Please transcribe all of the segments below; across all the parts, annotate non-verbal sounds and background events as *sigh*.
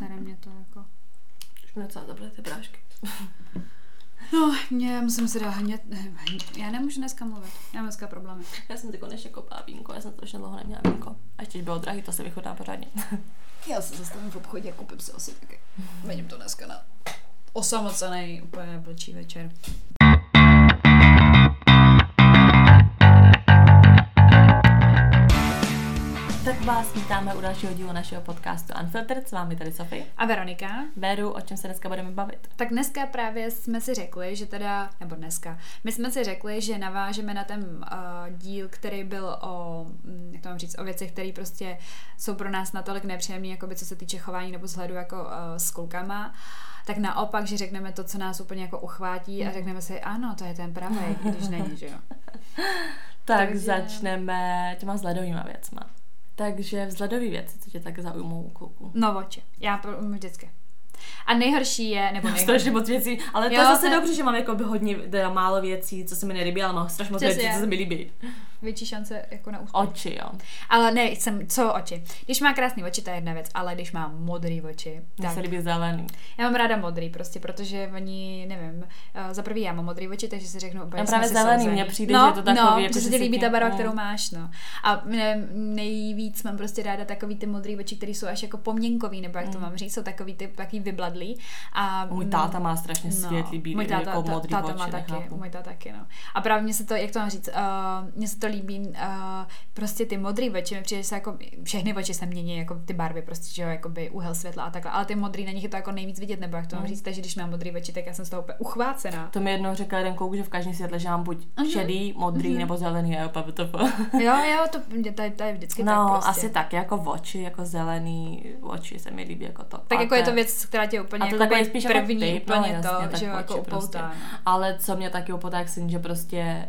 sere mě to jako. Už mi docela zabrali ty prášky. *laughs* No, mě musím si dát hodně, já nemůžu dneska mluvit, já mám dneska problémy. Já jsem ty konečně kopala vínko, já jsem strašně dlouho neměla vínko. A ještě bylo drahý, to se vychodá pořádně. *laughs* Já se zastavím v obchodě a koupím si asi taky. Vidím to dneska na osamocený úplně vlčí večer. Tak vás vítáme u dalšího dílu našeho podcastu Unfiltered. S vámi tady Sofie. A Veronika? Beru, o čem se dneska budeme bavit? Tak dneska právě jsme si řekli, že teda, nebo dneska, my jsme si řekli, že navážeme na ten uh, díl, který byl o, hm, jak to mám říct, o věcech, které prostě jsou pro nás natolik nepříjemné, jako by co se týče chování nebo vzhledu jako uh, s klukama tak naopak, že řekneme to, co nás úplně jako uchvátí a Mhm. řekneme si, ano, to je ten pravý, když není, že jo. *laughs* Tak Takže- začneme těma vzhledovýma věcma. Takže vzhledový věci, co tě tak zaujmou u kluku. No oči, já pro- vždycky. A nejhorší je, nebo *laughs* nejhorší, Strašně moc věcí, ale to Jo, je zase to- dobře, že mám jako by hodně, teda málo věcí, co se mi nelíbí, ale mám strašně moc Přesně. věcí, co se mi líbí. Větší šance jako na úspěch. Oči, jo. Ale ne, jsem, co oči. Když má krásný oči, to je jedna věc, ale když má modrý oči, Mně tak se líbí zelený. já mám ráda modrý prostě, protože oni, nevím, uh, za prvý já mám modrý oči, takže si řeknu, úplně Já jsme právě zelený, mně přijde, no, že je to takový, no, jako, že se ti líbí tím- ta barva, mm. kterou máš, no. A mne, nejvíc mám prostě ráda takový ty modrý oči, které jsou až jako poměnkový, nebo jak to Mm. mám říct, jsou takový ty taky vybladlý. A Můj mm, táta má strašně světlý, bílý, můj táta, jako modrý táta oči, má taky, můj táta taky, no. A právě mně se to, jak to mám říct, uh, mně se to líbí, uh, prostě ty modrý oči, mi přijde že se jako, všechny oči se mění, jako ty barvy, prostě, že jo, jakoby úhel světla a takhle, ale ty modrý, na nich je to jako nejvíc vidět, nebo jak to mám Mm. říct, takže když mám modrý oči, tak já jsem z toho úplně uchvácená. To mi jednou řekl jeden kouk, že v každém světle, že mám buď Mhm. šedý, modrý Mhm. nebo zelený, a úplně to *laughs* Jo, jo, to, to, to je vždycky No, tak prostě. asi tak, jako oči, jako zelený oči se mi líbí jako to. Tak A jako je to věc, která tě úplně a to jako spíš jako první, typ, no, úplně jasně, to, že jo, jako prostě. no. Ale co mě taky upotá, jak že prostě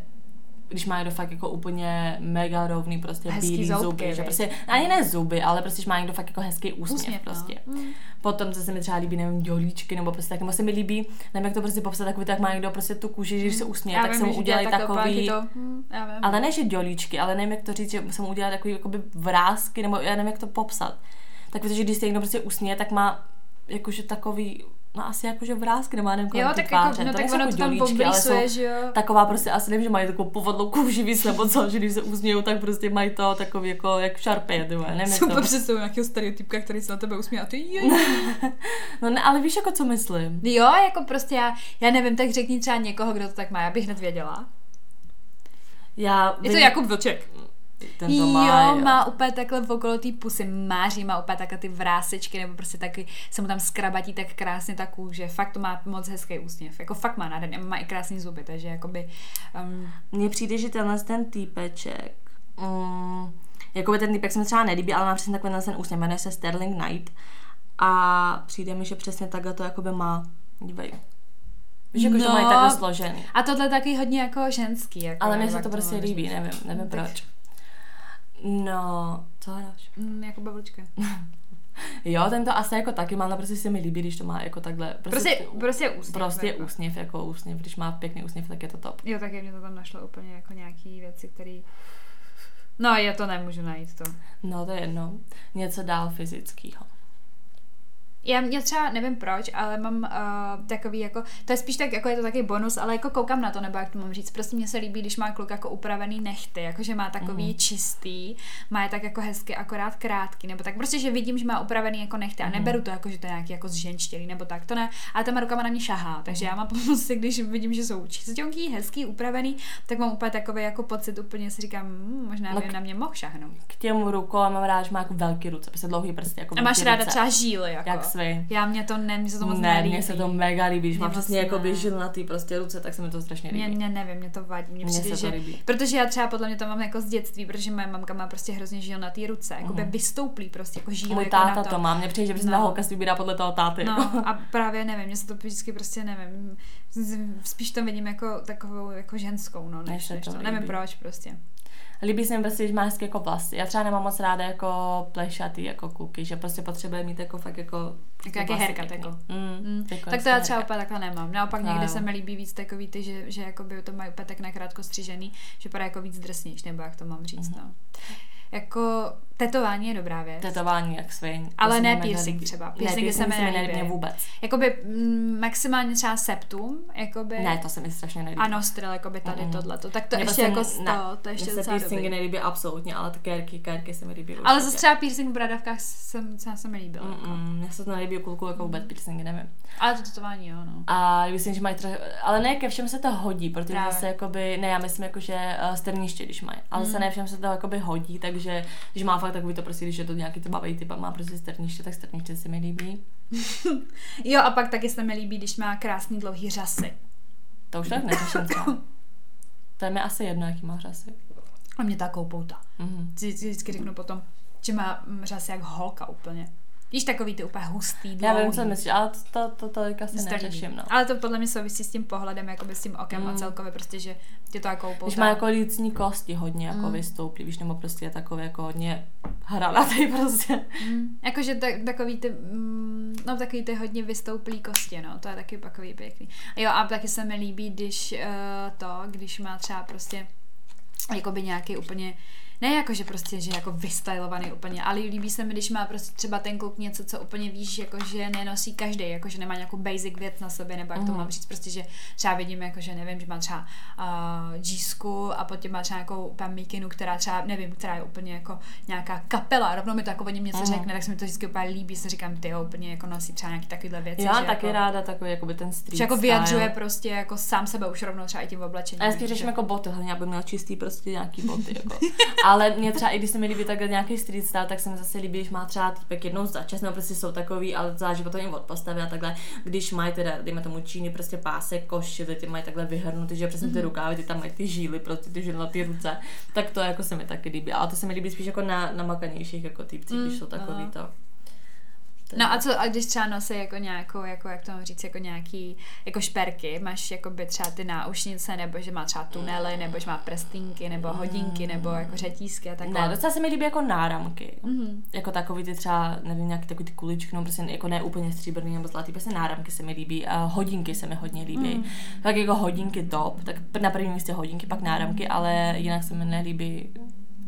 když má někdo fakt jako úplně mega rovný prostě Hezký bílý zoubky, zuby, že prostě, ani ne zuby, ale prostě, že má někdo fakt jako hezký úsměv, Úsměv, prostě. no. Mm. Potom, co se mi třeba líbí, nevím, dělíčky, nebo prostě taky, se mi líbí, nevím, jak to prostě popsat, takový, tak má někdo prostě tu kůži, že když se usměje, Já tak se mu udělají takový, To, hm, ale ne, že dělíčky, ale nevím, jak to říct, že se mu udělá takový jakoby vrázky, nebo já nevím, jak to popsat. Tak protože když se někdo prostě usměje, tak má jakože takový, no asi jakože vrázky, nebo já nevím, Jo, kolem tak ty jako, tváře. no to tak ono jako to tam jsou pobrýsuje, že jo. taková prostě, asi nevím, že mají takovou povadlou kůži víc, nebo co, že když se usmějou, tak prostě mají to takový jako, jak šarpě, nebo nevím, Super to. představu nějakého stereotypka, který se na tebe usmí a ty jej. *laughs* No ne, ale víš, jako co myslím. Jo, jako prostě já, já nevím, tak řekni třeba někoho, kdo to tak má, já bych hned věděla. Já Je to Jakub Vlček. Ten to má, jo, má úplně takhle v okolo té pusy máří, má úplně takhle ty vrásečky, nebo prostě taky se mu tam skrabatí tak krásně ta kůže. Fakt to má moc hezký úsměv. Jako fakt má nádherný, má i krásný zuby, takže jakoby... Um, Mně přijde, že tenhle ten týpeček, mm, jakoby ten týpek se mi třeba nelíbí, ale má přesně takový ten úsměv, jmenuje se Sterling Knight a přijde mi, že přesně takhle to jakoby má. Dívej. Víš, jako, že to No. mají takhle složený. a tohle taky hodně jako ženský. Jako, Ale mně se to prostě líbí, nevím, nevím Tak- proč. No, co hráš? Mm, jako Vlčka. *laughs* Jo, ten to asi jako taky má, ale prostě se mi líbí, když to má jako takhle. Prostě, prostě úsměv. prostě jako. úsměv, jako úsměv. Když má pěkný úsměv, tak je to top. Jo, tak mě to tam našlo úplně jako nějaký věci, které... No, já to nemůžu najít to. No, to je jedno. Něco dál fyzického. Já mě třeba nevím proč, ale mám uh, takový jako, to je spíš tak, jako je to taky bonus, ale jako koukám na to, nebo jak to mám říct, prostě mně se líbí, když má kluk jako upravený nechty, jakože má takový Mhm. mm. čistý, má je tak jako hezky akorát krátký, nebo tak prostě, že vidím, že má upravený jako nechty a Mhm. neberu to jako, že to je nějaký jako zženštělý, nebo tak, to ne, ale ta rukama na mě šahá, takže já mám prostě, když vidím, že jsou čistěnký, hezký, upravený, tak mám úplně takový jako pocit, úplně si říkám, hm, možná No by k- na mě mohl šahnout. K těm rukou mám rád, že má jako velký ruce, prostě dlouhý prsty. Jako A máš ráda ruce. třeba žíly, jako. Jak svý. Já mě to ne, mě se to moc ne, nelíbí. mně se to mega líbí, když Mě mám moc přesně jako by žilnatý prostě ruce, tak se mi to strašně líbí. Mě, mě nevím, mě to vadí. Mě, Mně přijde, se to že, líbí. Protože já třeba podle mě to mám jako z dětství, protože moje mamka má prostě hrozně žil na té ruce, jako by Mhm. vystouplý prostě, jako žíly Můj jako na táta to. to má, mně přijde, že by se No. ta holka si vybírá podle toho táty. No *laughs* a právě nevím, mě se to vždycky prostě nevím, spíš to vidím jako takovou jako ženskou, no, Než než, to nevím proč prostě. Líbí se mi prostě, že má hezky jako vlasy. Já třeba nemám moc ráda jako plešatý jako kluky, že prostě potřebuje mít jako fakt jako... Jako jaký vlasy haircut, pěkný. jako. Mm, Mm. jako Tak to já třeba úplně takhle nemám. Naopak No, někde jo. se mi líbí víc takový ty, že, že jakoby to mají úplně tak nakrátko střižený, že vypadá jako víc drsnější, nebo jak to mám říct, Mhm. no. Jako Tetování je dobrá věc. Tetování jak svý. Ale ne piercing třeba. Piercingy ne, se mi nelíbí vůbec. Jakoby mm, maximálně třeba septum, jakoby. Ne, to se mi strašně nelíbí. A nostril, jakoby tady Mm-mm. tohleto. Tak to ještě se- jako ne, to, to ještě se piercingy nelíbí absolutně, ale ty kérky, kérky se mi líbí Ale zase třeba piercing v bradavkách se, se, se mi líbil. Jako. Mm-mm, Mně se to nelíbí u kluků jako vůbec piercingy, nevím. Ale to tetování jo, no. A myslím, že mají třeba, ale ne ke všem se to hodí, protože Právě. zase jakoby, ne, já myslím jako, že uh, strniště, když mají, ale zase Mm. ne všem se to jakoby hodí, takže když má fakt takový to prostě, když je to nějaký to bavý typ a má prostě strniště, tak strniště se mi líbí. *laughs* Jo, a pak taky se mi líbí, když má krásný dlouhý řasy. To už tak neřeším třeba. To je mi asi jedno, jaký má řasy. A mě ta koupouta. Mhm. Vždy- Vždycky řeknu potom, že má mm, řasy jak holka úplně. Víš, takový ty úplně hustý, Já dlouhý. vím, co myslíš, ale to, to, to tolik asi Mně se to líbí. neřeším, no. Ale to podle mě souvisí s tím pohledem, jakoby s tím okem a Mm. celkově prostě, že tě to jako koupouta. Když má jako lícní kosti hodně jako Mm. vystoupí, víš, nebo prostě je takový jako hodně hranatý prostě. Mm, jakože tak, takový ty, mm, no takový ty hodně vystouplý kosti, no, to je taky takový pěkný. Jo, a taky se mi líbí, když uh, to, když má třeba prostě jakoby nějaký úplně ne jako, že prostě, že jako vystylovaný úplně, ale líbí se mi, když má prostě třeba ten kluk něco, co úplně víš, jako že nenosí každý, jako že nemá nějakou basic věc na sobě, nebo jak to Mhm. mám říct, prostě, že třeba vidím, jako že nevím, že má třeba uh, džísku a potom má třeba nějakou úplně mikinu, která třeba, nevím, která je úplně jako nějaká kapela, rovnou mi to jako o něm něco Mhm. řekne, tak se mi to vždycky úplně líbí, si říkám, ty jo, úplně jako nosí třeba nějaký takovýhle věci. Já že taky jako, ráda takový jakoby ten street že jako style. vyjadřuje prostě jako sám sebe už rovnou třeba i tím oblečením. A já spíš že- řeším jako boty, hlavně aby měl čistý prostě nějaký boty. Jako. *laughs* Ale mě třeba, i když se mi líbí takhle nějaký street style, tak se mi zase líbí, když má třeba týpek jednou za čas, nebo prostě jsou takový, ale záleží potom jim od postavy a takhle. Když mají teda, dejme tomu číny, prostě pásek, košily, ty mají takhle vyhrnutý, že přesně Mhm. ty rukávy, ty tam mají ty žíly, prostě ty žíly na ty ruce, tak to jako se mi taky líbí. Ale to se mi líbí spíš jako na, na makanějších jako týpcích, Mm, když jsou takový aha. to. No a co, a když třeba nosí jako nějakou, jako jak to mám říct, jako nějaký, jako šperky, máš jako by třeba ty náušnice, nebo že má třeba tunely, nebo že má prstínky, nebo hodinky, nebo jako řetízky a takhle. Ne, docela se mi líbí jako náramky. Mhm. Jako takový ty třeba, nevím, nějaký takový ty kuličky, no prostě jako ne úplně stříbrný nebo zlatý, prostě náramky se mi líbí a hodinky se mi hodně líbí. Mm. Tak jako hodinky top, tak na prvním místě hodinky, pak náramky, ale jinak se mi nelíbí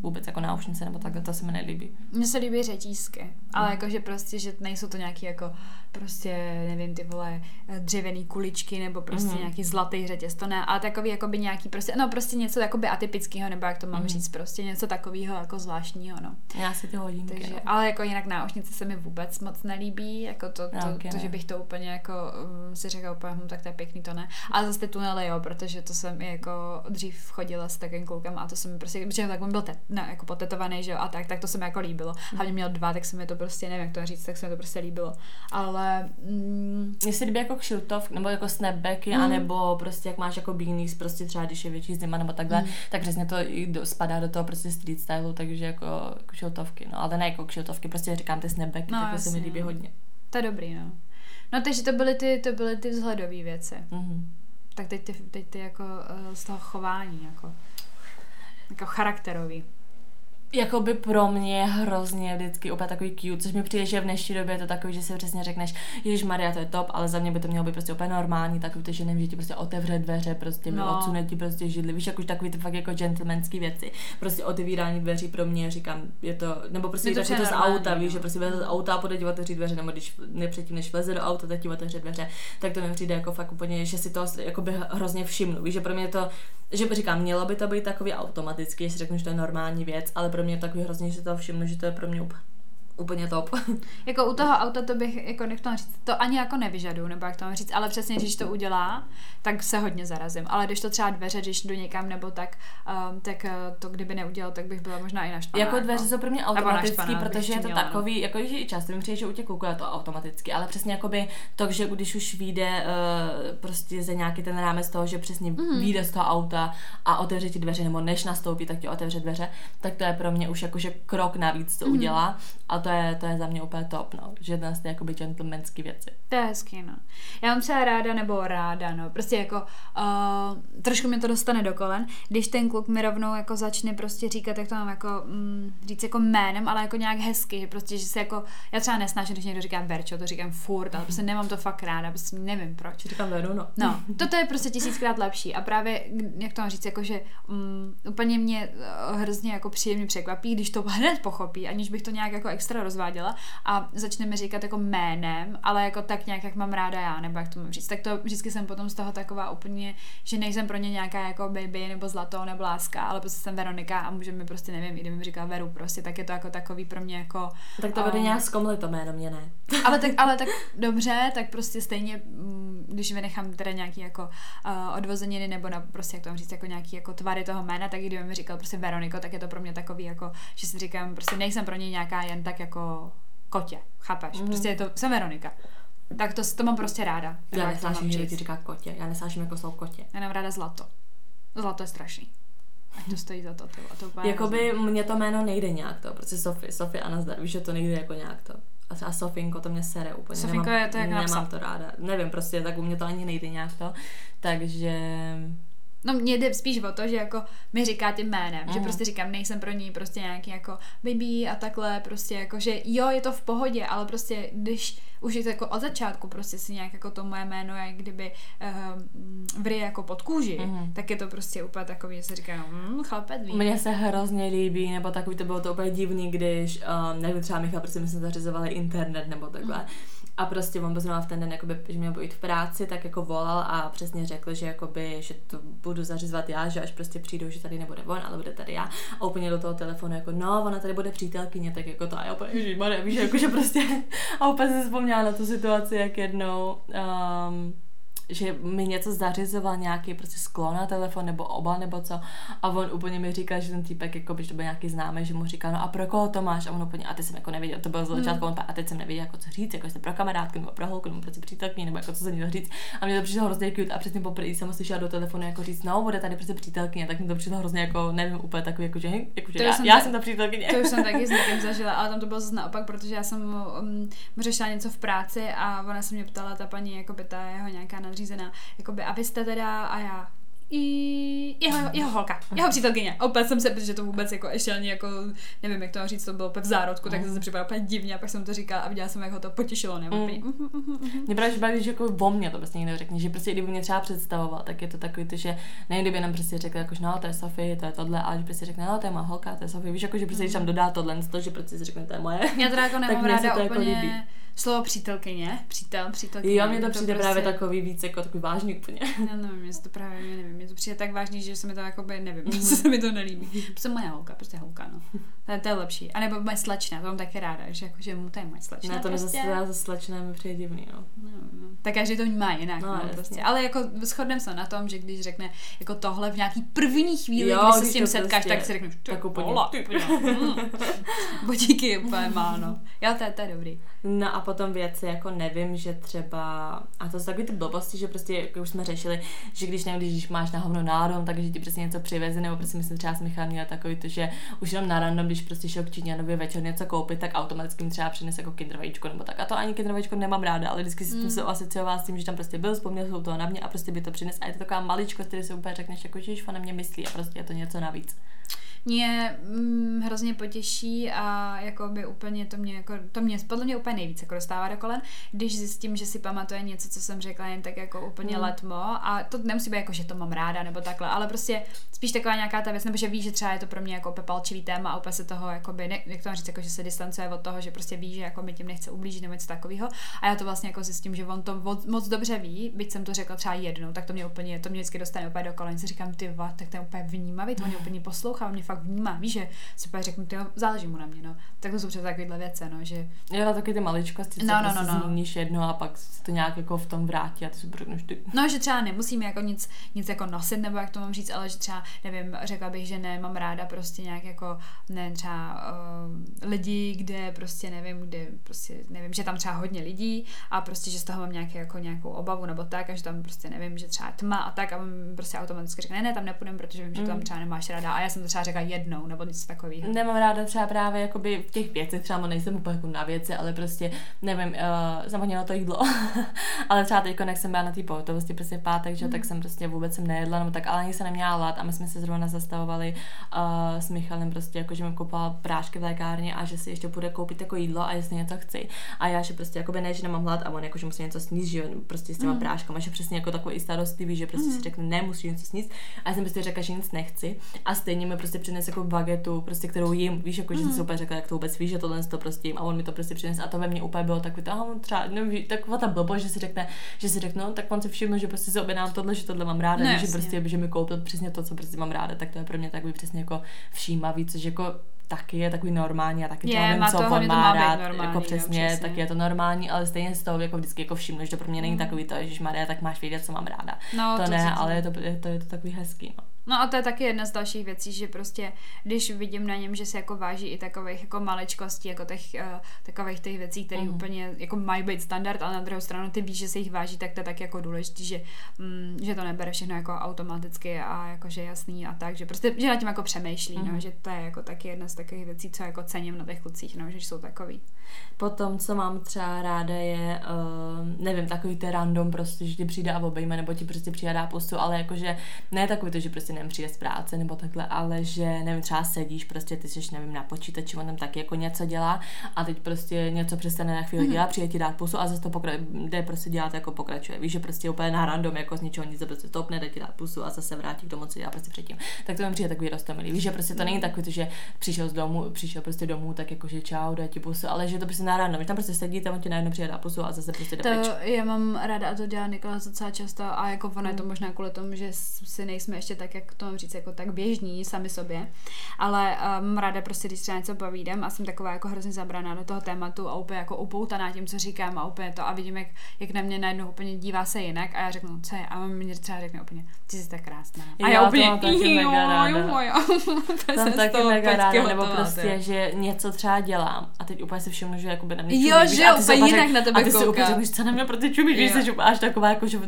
vůbec jako náušnice nebo takhle, to se mi nelíbí. Mně se líbí řetízky, ale jakože prostě, že nejsou to nějaký jako prostě, nevím, ty vole eh, dřevěný kuličky nebo prostě Mhm. nějaký zlatý řetěz, to ne, ale takový jakoby nějaký prostě, no prostě něco jakoby atypického, nebo jak to mám Mhm. říct, prostě něco takového jako zvláštního, no. Já si ty hodinky, Takže, no. ale jako jinak náušnice se mi vůbec moc nelíbí, jako to, to, taky to, že bych to úplně jako um, si řekla úplně, hm, tak to je pěkný, to ne. Ale zase ty tunely, jo, protože to jsem i jako dřív chodila s takovým klukem a to se mi prostě, protože tak on byl te, ne, jako potetovaný, že jo, a tak, tak to se mi jako líbilo. Hlavně měl dva, tak se mi to prostě, nevím, jak to říct, tak se mi to prostě líbilo. Ale mm, Mně se líbí jako kšiltov, nebo jako snapbacky, Mm. anebo prostě jak máš jako beanies, prostě třeba když je větší zima nebo takhle, Mm. tak přesně to i do, spadá do toho prostě street stylu, takže jako kšiltovky, no, ale ne jako kšiltovky, prostě říkám ty snapbacky, No, no, takhle se mi líbí no. hodně. to je dobrý, no. No takže to byly ty, to byly ty vzhledové věci. Mhm. Tak teď ty, teď ty jako uh, z toho chování, jako, jako charakterový. Jakoby pro mě hrozně vždycky úplně takový cute, což mi přijde, že v dnešní době je to takový, že si přesně řekneš, Ježíš Maria, to je top, ale za mě by to mělo být prostě úplně normální, takový že nevím, že ti prostě otevře dveře, prostě no. Odsune ti prostě židli, víš, jak už takový ty fakt jako gentlemanský věci. Prostě otevírání dveří pro mě, říkám, je to, nebo prostě Je to to z normální, auta, víš, no. že prostě vleze z auta a půjde ti otevřít dveře, nebo když ne předtím, než vleze do auta, tak ti otevře dveře, tak to mi přijde jako fakt úplně, že si to jakoby hrozně všimnu, víš, že pro mě je to, že říkám, mělo by to být takový automaticky, jestli řeknu, že to je normální věc, ale pro mě je takový hrozně, že si to všimnu, že to je pro mě úplně, úplně top. *laughs* Jako u toho auta to bych, jako jak to mám říct, to ani jako nevyžadu, nebo jak to mám říct, ale přesně, když to udělá, tak se hodně zarazím. Ale když to třeba dveře, když jdu někam nebo tak, um, tak uh, to kdyby neudělal, tak bych byla možná i naštvaná. jako dveře jsou pro mě bych protože je to čuměla, no. takový, jako že i často mi přijde, že u těch je to automaticky, ale přesně jakoby to, že když už vyjde uh, prostě ze nějaký ten rámec toho, že přesně mm. vyjde z toho auta a otevře ti dveře, nebo než nastoupí, tak ti otevře dveře, tak to je pro mě už jakože krok navíc, co Mhm. udělá. A to je, to je za mě úplně top, no. Že dnes ty jakoby gentlemanský věci. To je hezký, no. Já mám třeba ráda nebo ráda, no. Prostě jako uh, trošku mi to dostane do kolen, když ten kluk mi rovnou jako začne prostě říkat, jak to mám jako mm, říct jako jménem, ale jako nějak hezky, že prostě, že se jako, já třeba nesnáším, když někdo říká Verčo, to říkám furt, ale prostě nemám to fakt ráda, prostě nevím proč. Říkám Veru, no. No, *laughs* toto je prostě tisíckrát lepší a právě, jak to mám říct, jako že um, úplně mě uh, hrozně jako příjemně překvapí, když to *laughs* hned pochopí, aniž bych to nějak jako extra rozváděla a začne mi říkat jako jménem, ale jako tak nějak, jak mám ráda já, nebo jak to mám říct, tak to vždycky jsem potom z toho taková úplně, že nejsem pro ně nějaká jako baby nebo zlato nebo láska, ale prostě jsem Veronika a může mi prostě, nevím, i kdyby mi říkala Veru prostě, tak je to jako takový pro mě jako... Tak to vede um, nějak zkomli to jméno, mě ne. ale, tak, ale tak dobře, tak prostě stejně, mm, když vynechám teda nějaký jako uh, odvozeniny nebo na prostě, jak to mám říct, jako nějaký jako tvary toho jména, tak i kdyby mi říkal prostě Veroniko, tak je to pro mě takový jako, že si říkám, prostě nejsem pro ně nějaká jen tak jako kotě, chápeš? Mm. Prostě je to, jsem Veronika. Tak to, to mám prostě ráda. Já nesnáším, že ti říká kotě. Já nesnáším jako slovo kotě. Já mám ráda zlato. Zlato je strašný. Ať to stojí za to. to, to Jakoby mě to jméno nejde nějak to, protože Sofie, Sofie a nazdar, víš, že to nejde jako nějak to. A třeba Sofinko, to mě sere úplně. Sofinko nemám, je to jak Nemám napsat. to ráda. Nevím, prostě tak u mě to ani nejde nějak to. Takže No mně jde spíš o to, že jako mi říká tím jménem, mm. že Mhm. prostě říkám, nejsem pro ní prostě nějaký jako baby a takhle, prostě jako, že jo, je to v pohodě, ale prostě když už je to jako od začátku prostě si nějak jako to moje jméno jak kdyby uh, vry jako pod kůži, Mhm. tak je to prostě úplně takový, že se říká, no, hm, chlapec ví. Mně se hrozně líbí, nebo takový to bylo to úplně divný, když, um, nevím, třeba Michal, prostě my jsme zařizovali internet nebo takhle. Mhm. A prostě on zrovna v ten den, jakoby, že měl být v práci, tak jako volal a přesně řekl, že, jakoby, že to budu zařizovat já, že až prostě přijdou, že tady nebude on, ale bude tady já. A úplně do toho telefonu jako, no, ona tady bude přítelkyně, tak jako to a já úplně, ježišmarja, víš, jako, že prostě, *laughs* a úplně si vzpomněla na tu situaci, jak jednou, um, že mi něco zařizoval nějaký prostě sklo na telefon nebo obal nebo co. A on úplně mi říkal, že ten týpek jako by to byl nějaký známý, že mu říká, no a pro koho to máš? A on úplně, a teď jsem jako nevěděl, to bylo z začátku, hmm. a teď jsem nevěděl, jako co říct, jako jestli pro kamarádku nebo pro holku nebo pro přítelkyni nebo jako co se měl říct? A mě to přišlo hrozně cute a přesně poprvé jsem slyšela do telefonu jako říct, no bude tady prostě přítelkyně, tak mi to přišlo hrozně jako, nevím, úplně takový jako, že, jako, že To já, jsem já jsem ta přítelkyně. To už jsem taky s *laughs* někým zažila, ale tam to bylo zase naopak, protože já jsem um, řešila něco v práci a ona se mě ptala, ta paní, jako by ta jeho nějaká nadřízená, jako by, a vy jste teda, a já, i jeho, jeho holka, jeho přítelkyně. A úplně jsem se, protože to vůbec jako ještě ani jako, nevím, jak to mám říct, to bylo v zárodku, tak jsem se připadala úplně divně a pak jsem to říkala a viděla jsem, jak ho to potěšilo, ne? Mm. Mhm, mhm. Mě právě baví, že jako o mně to prostě někdo řekne, že prostě kdyby mě třeba představoval, tak je to takový to, že ne kdyby nám prostě řekl, jako, no to je Sofie, to je tohle, ale že prostě řekne, no to je má holka, to je Sofie, víš, jako, že prostě když tam dodá tohle, to, že prostě si řekne, to je moje. Já teda jako *laughs* nemám se ráda to jako úplně líbí. Slovo přítelkyně, přítel, přítelkyně. Jo, mně to to přijde prostě- právě takový víc, jako takový vážný úplně. Já nevím, mě to právě mě nevím, mě to přijde tak vážný, že se mi to jako by, nevím, *laughs* prostě se mi to nelíbí. Prostě moje holka, prostě holka, no. To je, to je lepší. A nebo moje slečna, to mám taky ráda, že jako, že mu to je moje slečna. Ne, to prostě. prostě... zase, zase slečné mi přijde divný, no. No, no. Tak každý to vnímá jinak, No, no, jasně. prostě. Ale jako shodneme se na tom, že když řekne jako tohle v nějaký první chvíli, Jo, jo, kdy se když s tím to setkáš, prostě- tak si řekneš, tak ty *laughs* mm. Úplně má, no. Jo, to, je- to je dobrý. No a potom věci, jako nevím, že třeba, a to jsou takový ty blbosti, že prostě, jak už jsme řešili, že když nevím, když máš na hovno nádom, takže ti prostě něco přiveze, nebo prostě myslím, třeba s Michalem měla takový to, že už jenom na random, když prostě šel k Číňanovi večer něco koupit, tak automaticky mi třeba přinese jako kinder vajíčko nebo tak. A to ani kinder vajíčko nemám ráda, ale vždycky si mm. se asociovala s tím, že tam prostě byl, vzpomněl se u toho na mě a prostě by to přines. A je to taková maličkost, který si úplně řekneš, jako, že již na mě myslí a prostě je to něco navíc. Mě mm, hrozně potěší a jako by úplně to mě, jako, to mě podle mě úplně nejvíc jako dostává do kolen, když zjistím, že si pamatuje něco, co jsem řekla jen tak jako úplně Mm. letmo. A to nemusí být jako, že to mám ráda nebo takhle, ale prostě spíš taková nějaká ta věc, nebo že ví, že třeba je to pro mě jako úplně palčivý téma a úplně se toho, jakoby, ne, jak to mám říct, jako, že se distancuje od toho, že prostě ví, že jako mi tím nechce ublížit nebo něco takového. A já to vlastně jako zjistím, že on to moc, moc dobře ví, byť jsem to řekla třeba jednou, tak to mě úplně, to mě vždycky dostane úplně do kolen, si říkám, ty va, tak to je úplně vnímavý, to mě úplně poslouchá, mě fakt vnímá, víš, že si úplně řeknu, ty záleží mu na mě, no. Tak to jsou přesně takovéhle věci, no, že Jo, taky ty maličkosti, No, no, prostě no, no. zmíníš jedno a pak se to nějak jako v tom vrátí a ty si řekneš ty. No, že třeba nemusíme jako nic, nic jako nosit, nebo jak to mám říct, ale že třeba, nevím, řekla bych, že ne, mám ráda prostě nějak jako, ne, třeba uh, lidi, kde prostě nevím, kde prostě, nevím, že tam třeba hodně lidí a prostě, že z toho mám nějaký, jako nějakou obavu nebo tak a že tam prostě nevím, že třeba tma a tak a prostě automaticky řekne, ne, ne, tam nepůjdem, protože vím, že tam Mm. třeba nemáš ráda a já jsem to třeba řekla jednou, nebo něco takového. Nemám ráda třeba právě jakoby v těch věcech, třeba nejsem úplně jako na věci, ale prostě, nevím, uh, jsem na to jídlo. *laughs* ale třeba teď, jak jsem byla na té pohotovosti prostě pátek, že, mm. tak jsem prostě vůbec jsem nejedla, nebo tak, ale ani se neměla hlad a my jsme se zrovna zastavovali uh, s Michalem prostě, jako že mi koupila prášky v lékárně a že si ještě půjde koupit jako jídlo a jestli něco chci. A já, že prostě jakoby ne, že nemám hlad a on jako, že musí něco sníst, že prostě s těma mm. práškama, že přesně jako takový starostlivý, že prostě mm. si řekne, ne, musí něco sníst. A já jsem prostě řekla, že nic nechci. A stejně mi prostě přines jako bagetu, prostě kterou jim, víš, jako, že mm. jsem si úplně řekla, jak to vůbec víš, že tohle to prostě jim. A on mi to prostě přines a to ve mně úplně bylo takový, aha, třeba, nevím, taková ta blbost, že si řekne, že si řekne, no, tak on si všiml, že prostě si objednám tohle, že tohle mám ráda, no, že prostě, že mi koupil přesně to, co prostě mám ráda, tak to je pro mě takový přesně jako všímavý, což jako taky je takový normální a taky je, to nevím, co on má rád, normální, jako přesně, no, tak je to normální, ale stejně z toho jako vždycky jako všimnu, že to pro mě není mm. takový to, že Maria, tak máš vědět, co mám ráda. No, to, to ne, ale je to, je to, je to takový hezký, no. No a to je taky jedna z dalších věcí, že prostě, když vidím na něm, že se jako váží i takových jako maličkostí, jako těch, uh, takových těch věcí, které mm. úplně jako mají být standard, ale na druhou stranu ty víš, že se jich váží, tak to je tak jako důležité, že, mm, že to nebere všechno jako automaticky a jakože jasný a tak, že prostě, že na tím jako přemýšlí, mm. no, mhm. že to je jako taky jedna z takových věcí, co jako cením na těch klucích, no, že jsou takový. Potom, co mám třeba ráda, je, uh, nevím, takový ten random prostě, že ti přijde a obejme, nebo ti prostě přijde dá pusu, ale jakože ne takový to, že prostě nevím, přijde z práce nebo takhle, ale že nevím, třeba sedíš, prostě ty jsi, nevím, na počítači, on tam taky jako něco dělá a teď prostě něco přestane na chvíli mhm. dělat, přijde ti dát pusu a zase to pokra- jde prostě dělat jako pokračuje. Víš, že prostě úplně na random, jako z ničeho nic, prostě topne, jde ti dát pusu a zase vrátí k tomu, co dělá prostě předtím. Tak to mi přijde takový roztomilý. Víš, že prostě to není takový, že přišel z domu, přišel prostě domů, tak jako že čau, dá ti pusu, ale že to prostě na random, že tam prostě sedí, tam ti najednou přijde dá pusu a zase prostě jde To pryč. já mám ráda a to dělá Nikola docela často a jako ono je to mm. možná kvůli tomu, že si nejsme ještě tak, jak to mám říct, jako tak běžní sami sobě, ale uh, mám ráda prostě, když třeba něco povídám a jsem taková jako hrozně zabraná do toho tématu a úplně jako upoutaná tím, co říkám a úplně to a vidím, jak, jak na mě najednou úplně dívá se jinak a já řeknu, co je? A on mě třeba řekne úplně, ty jsi tak krásná. A já, já úplně, to taky jo, mega ráda. jo, jo. Jsem taky mega ráda, nebo prostě, že něco třeba dělám a teď úplně si všimnu, že jako by na mě čumí, jo, že úplně jinak na tebe A ty si úplně řekneš, co na mě pro ty čumíš, že až taková jako, že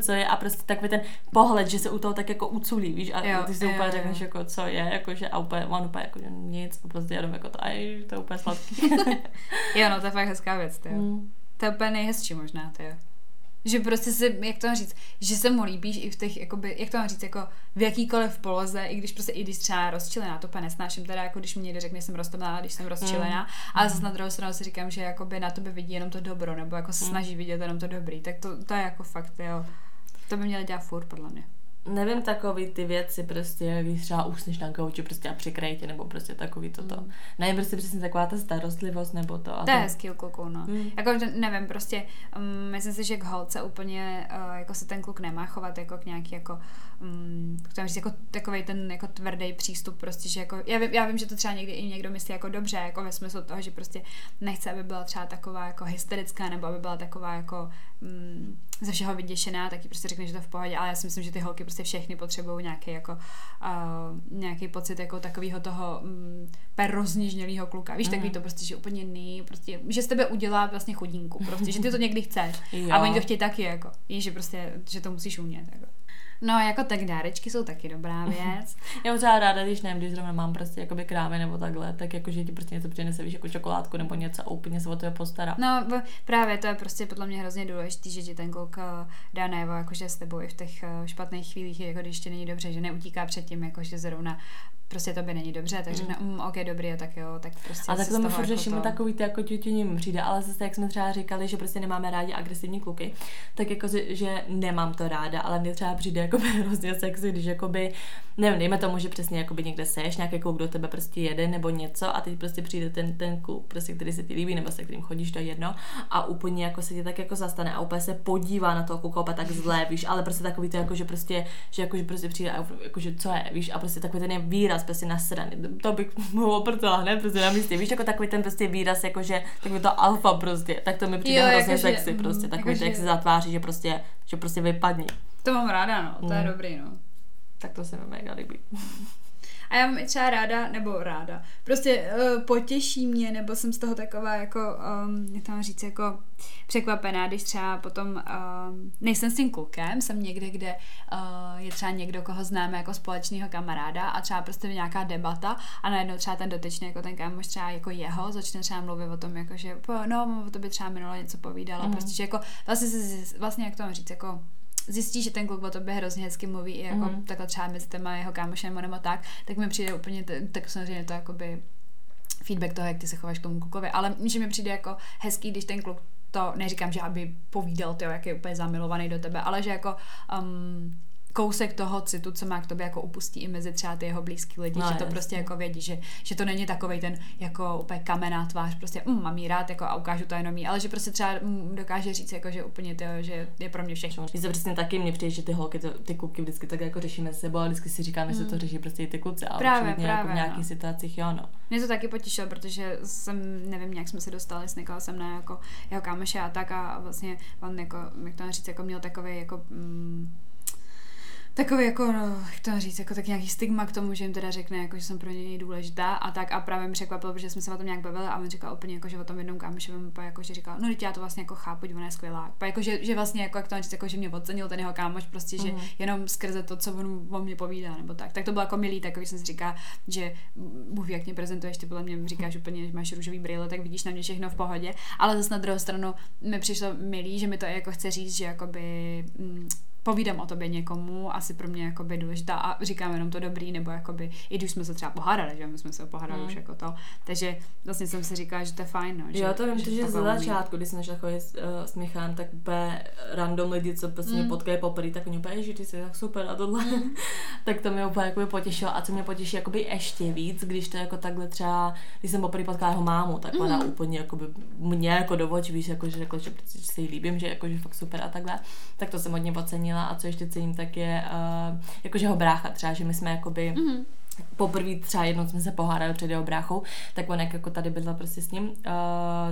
co je a prostě takový ten pohled, že se u toho tak jako uculí, víš, a jo, ty si úplně řekneš, jako co je, jako že a úplně, on úplně jako, že nic, a prostě jenom jako to, aj, to je úplně sladký. *laughs* jo, no to je fakt hezká věc, ty mm. To je úplně nejhezčí možná, ty že prostě si, jak to mám říct, že se mu líbíš i v těch, jakoby, jak to mám říct, jako v jakýkoliv poloze, i když prostě i když třeba rozčilená, to úplně nesnáším, teda jako když mi někdo řekne, že jsem roztomilá, když jsem rozčilená, mm. ale zase na druhou stranu si říkám, že jakoby na tebe vidí jenom to dobro, nebo jako se mm. snaží vidět jenom to dobrý, tak to, to je jako fakt, jo. To by měli dělat furt, podle mě nevím, takový ty věci prostě, když třeba usneš na gauči prostě a přikrejte, tě, nebo prostě takový toto. Mm. Ne, prostě přesně taková ta starostlivost, nebo to. A to je hezký kluku, no. Mm. Jako, nevím, prostě um, myslím si, že k holce úplně uh, jako se ten kluk nemá chovat jako k nějaký jako um, říct, jako takový ten jako tvrdý přístup prostě, že jako, já vím, já vím, že to třeba někdy i někdo myslí jako dobře, jako ve smyslu toho, že prostě nechce, aby byla třeba taková jako hysterická, nebo aby byla taková jako um, ze všeho vyděšená, tak prostě řekne, že to v pohodě, ale já si myslím, že ty holky prostě všechny potřebují nějaký jako uh, nějaký pocit jako takového toho um, perroznižnělého kluka. Víš, mm. takový to prostě, že úplně nej, prostě, že z tebe udělá vlastně chodínku, prostě, že ty to někdy chceš. a oni to chtějí taky, jako. Víš, že prostě, že to musíš umět, jako. No, jako tak dárečky jsou taky dobrá *laughs* věc. Já mám třeba ráda, když nevím, když zrovna mám prostě jakoby krávy nebo takhle, tak jako, že ti prostě něco přinese, víš, jako čokoládku nebo něco a úplně se o to postará. No, právě to je prostě podle mě hrozně důležité, že ti ten kluk eh, dá najevo, jakože s tebou i v těch eh, špatných chvílích, jako když ti není dobře, že neutíká před tím, jakože zrovna prostě to by není dobře, tak řekne, mm. mm ok, dobrý, a tak jo, tak prostě. A tak to my furt řešíme jako to... takový ty jako tětění přijde, ale zase, jak jsme třeba říkali, že prostě nemáme rádi agresivní kluky, tak jako, že nemám to ráda, ale mě třeba přijde jako *laughs* hrozně sexy, když jakoby, nevím, dejme tomu, že přesně jakoby někde seš, nějaký kluk do tebe prostě jede nebo něco a teď prostě přijde ten, ten kluk, prostě, který se ti líbí, nebo se kterým chodíš, to jedno, a úplně jako se ti tak jako zastane a úplně se podívá na toho kluka, tak zlé, víš, ale prostě takový to jako, že prostě, že jako, že prostě přijde a jako, že co je, víš, a prostě takový ten je výraz prostě nasraný. To bych *laughs* mu oprtila hned prostě na místě. Víš, jako takový ten prostě výraz, jako že takový to alfa prostě, tak to mi přijde jo, hrozně jako, sexy že, prostě. Takový jako, to, jak se zatváří, že prostě, že prostě vypadni. To mám ráda, no, to mm. je dobrý, no. Tak to se mi mega líbí. *laughs* A já mám i třeba ráda, nebo ráda, prostě uh, potěší mě, nebo jsem z toho taková jako, um, jak to mám říct, jako překvapená, když třeba potom um, nejsem s tím klukem, jsem někde, kde uh, je třeba někdo, koho známe jako společného kamaráda a třeba prostě nějaká debata a najednou třeba ten dotyčný, jako ten kámoš třeba jako jeho, začne třeba mluvit o tom, jako že no, to by třeba minule něco povídala, mm. prostě, že jako vlastně, vlastně jak to mám říct, jako zjistí, že ten kluk o tobě hrozně hezky mluví, i jako mm. takhle třeba mezi těma jeho kámošem nebo tak, tak mi přijde úplně, t- tak samozřejmě to jakoby feedback toho, jak ty se chováš k tomu klukovi, ale že mi přijde jako hezký, když ten kluk to neříkám, že aby povídal, tyjo, jak je úplně zamilovaný do tebe, ale že jako um, kousek toho citu, co má k tobě jako upustí i mezi třeba ty jeho blízký lidi, no, že to prostě jako vědí, že, že to není takový ten jako úplně kamená tvář, prostě mm, mám jí rád jako a ukážu to jenom jí, ale že prostě třeba mm, dokáže říct jako, že úplně to, že je pro mě všechno. Když se přesně taky mně přijde, že ty holky, to, ty kluky vždycky tak jako řešíme s sebou a vždycky si říkáme, mm. že to řeší prostě i ty kluci, ale právě, právě, jako v nějakých no. situacích jo, no. Mě to taky potěšilo, protože jsem, nevím, jak jsme se dostali, snikala jsem na jako jeho kámoše a tak a vlastně on jako, jak to říct, jako měl takový jako mm, takový jako, no, jak to říct, jako tak nějaký stigma k tomu, že jim teda řekne, jako, že jsem pro něj důležitá a tak a právě mi překvapilo, protože jsme se o tom nějak bavili a on říkal úplně jako, že o tom jednom kámošovém, jako, že říkal, no já to vlastně jako chápu, ona je skvělá. Pa, jako, že, že, vlastně jako, jak to říct, jako, že mě ocenil ten jeho kámoš, prostě, že mm. jenom skrze to, co on o mě povídá, nebo tak. Tak to bylo jako milý, takový jsem si říká, že Bůh, jak mě prezentuješ, ty podle mě říkáš úplně, že máš růžový brýle, tak vidíš na mě všechno v pohodě. Ale zase na druhou stranu mi přišlo milý, že mi to jako chce říct, že jakoby, mm, povídám o tobě někomu, asi pro mě jakoby důležitá a říkám jenom to dobrý, nebo jakoby, i když jsme se třeba pohádali, že my jsme se pohádali mm. už jako to, takže vlastně jsem si říkala, že to je fajn, no, že, Jo, to vím, že, že z začátku, když jsem šla chodit uh, s Michálem, tak úplně random lidi, co prostě mm. mě potkají poprvé, tak oni úplně, že ty jsi tak super a tohle, mm. *laughs* tak to mě úplně jakoby potěšilo a co mě potěší jakoby ještě víc, když to jako takhle třeba, když jsem poprvé potkala jeho mámu, tak mm. ona úplně jakoby mě jako do očí, víš, jako, že řekla, že si jí líbím, že jako, že fakt super a takhle, tak to jsem hodně ocenila změnila a co ještě cením, tak je uh, jakože jeho brácha třeba, že my jsme jakoby mm-hmm poprvé třeba jednou jsme se pohádali před jeho bráchou, tak on jak jako tady byla prostě s ním, uh,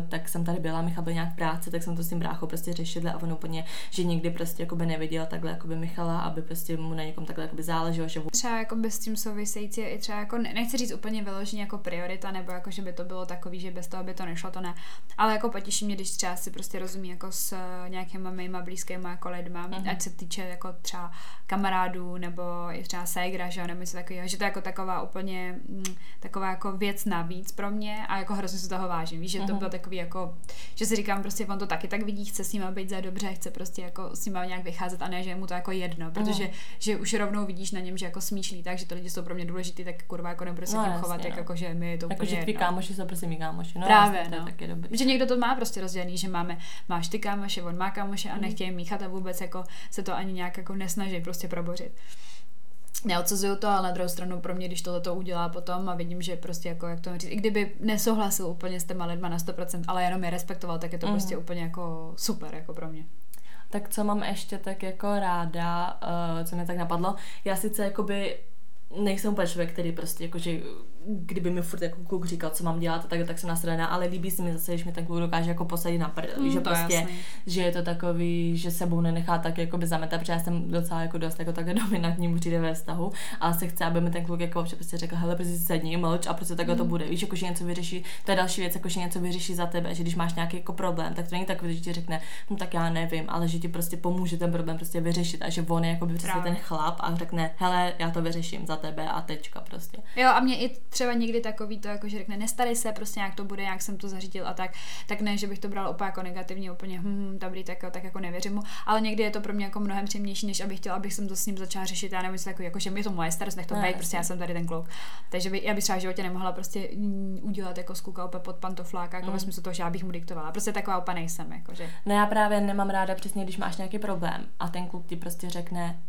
tak jsem tady byla, Michal byl nějak v práci, tak jsem to s tím bráchou prostě řešila a on úplně, že nikdy prostě jako by neviděl takhle jako by Michala, aby prostě mu na někom takhle jako by záleželo, že třeba jako by s tím související i třeba jako, nechci říct úplně vyloženě jako priorita, nebo jako, že by to bylo takový, že bez toho by to nešlo, to ne, ale jako potěší mě, když třeba si prostě rozumí jako s nějakýma mýma blízkýma jako lidma, mm-hmm. ať se týče jako třeba kamarádů nebo i třeba ségra, že jo, nebo něco takového, že to jako taková úplně mm, taková jako věc navíc pro mě a jako hrozně se toho vážím. Víš, že to mm-hmm. bylo takový jako, že si říkám prostě, on to taky tak vidí, chce s nima být za dobře, chce prostě jako s nima nějak vycházet a ne, že je mu to jako jedno, protože mm-hmm. že už rovnou vidíš na něm, že jako smýšlí tak, že to lidi jsou pro mě důležitý, tak kurva jako nebude se no, tím chovat, tak no. jako, že my je to jako, úplně že ty kámoši jsou prostě mý kámoši. No, Právě, jasně, no. To je dobrý. Že někdo to má prostě rozdělený, že máme, máš ty kámoše, on má kámoše a mm. nechtějí míchat a vůbec jako se to ani nějak jako nesnaží prostě probořit neodsuzuju to, ale na druhou stranu pro mě, když tohle to udělá potom a vidím, že prostě jako, jak to říct, i kdyby nesouhlasil úplně s těma lidma na 100%, ale jenom je respektoval, tak je to mm. prostě úplně jako super, jako pro mě. Tak co mám ještě tak jako ráda, uh, co mě tak napadlo, já sice jakoby nejsem úplně člověk, který prostě jakože kdyby mi furt jako kluk říkal, co mám dělat, tak, tak jsem nasraná, ale líbí se mi zase, že mi ten kluk dokáže jako posadit na prd, mm, že prostě, jasný. že je to takový, že sebou nenechá tak jako by zametat, protože já jsem docela jako dost jako takhle *laughs* dominantní přijde ve vztahu, ale se chce, aby mi ten kluk jako občas prostě řekl, hele, prostě si sedni, mlč a prostě takhle mm. to bude, víš, jako že něco vyřeší, to je další věc, jako že něco vyřeší za tebe, že když máš nějaký jako problém, tak to není takový, že ti řekne, no tak já nevím, ale že ti prostě pomůže ten problém prostě vyřešit a že on je jako by přesně ten chlap a řekne, hele, já to vyřeším za tebe a tečka prostě. Jo, a mě i třeba někdy takový to, jako že řekne, nestarej se, prostě jak to bude, jak jsem to zařídil a tak, tak ne, že bych to brala úplně jako negativně, úplně hm, hm dobrý, tak, tak jako nevěřím mu, ale někdy je to pro mě jako mnohem příjemnější, než abych chtěla, abych jsem to s ním začala řešit, já nevím, takový, jako, že mi je to moje starost, nech to být, prostě já jsem tady ten kluk. Takže by, já bych třeba v životě nemohla prostě udělat jako skuka úplně pod pantofláka, jako mm. ve smyslu toho, že já bych mu diktovala. Prostě taková úplně nejsem. Jako, že... No já právě nemám ráda přesně, když máš nějaký problém a ten kluk ti prostě řekne,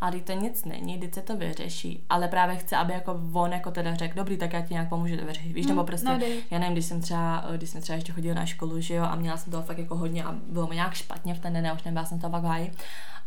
a když to nic není, když se to vyřeší, ale právě chce, aby jako on jako teda řekl, dobrý, tak já ti nějak pomůžu to vyřešit, víš, mm, nebo prostě, no, já nevím, když jsem třeba, když jsem třeba ještě chodila na školu, že jo, a měla jsem toho fakt jako hodně a bylo mi nějak špatně v ten den, já už nebyla jsem to háji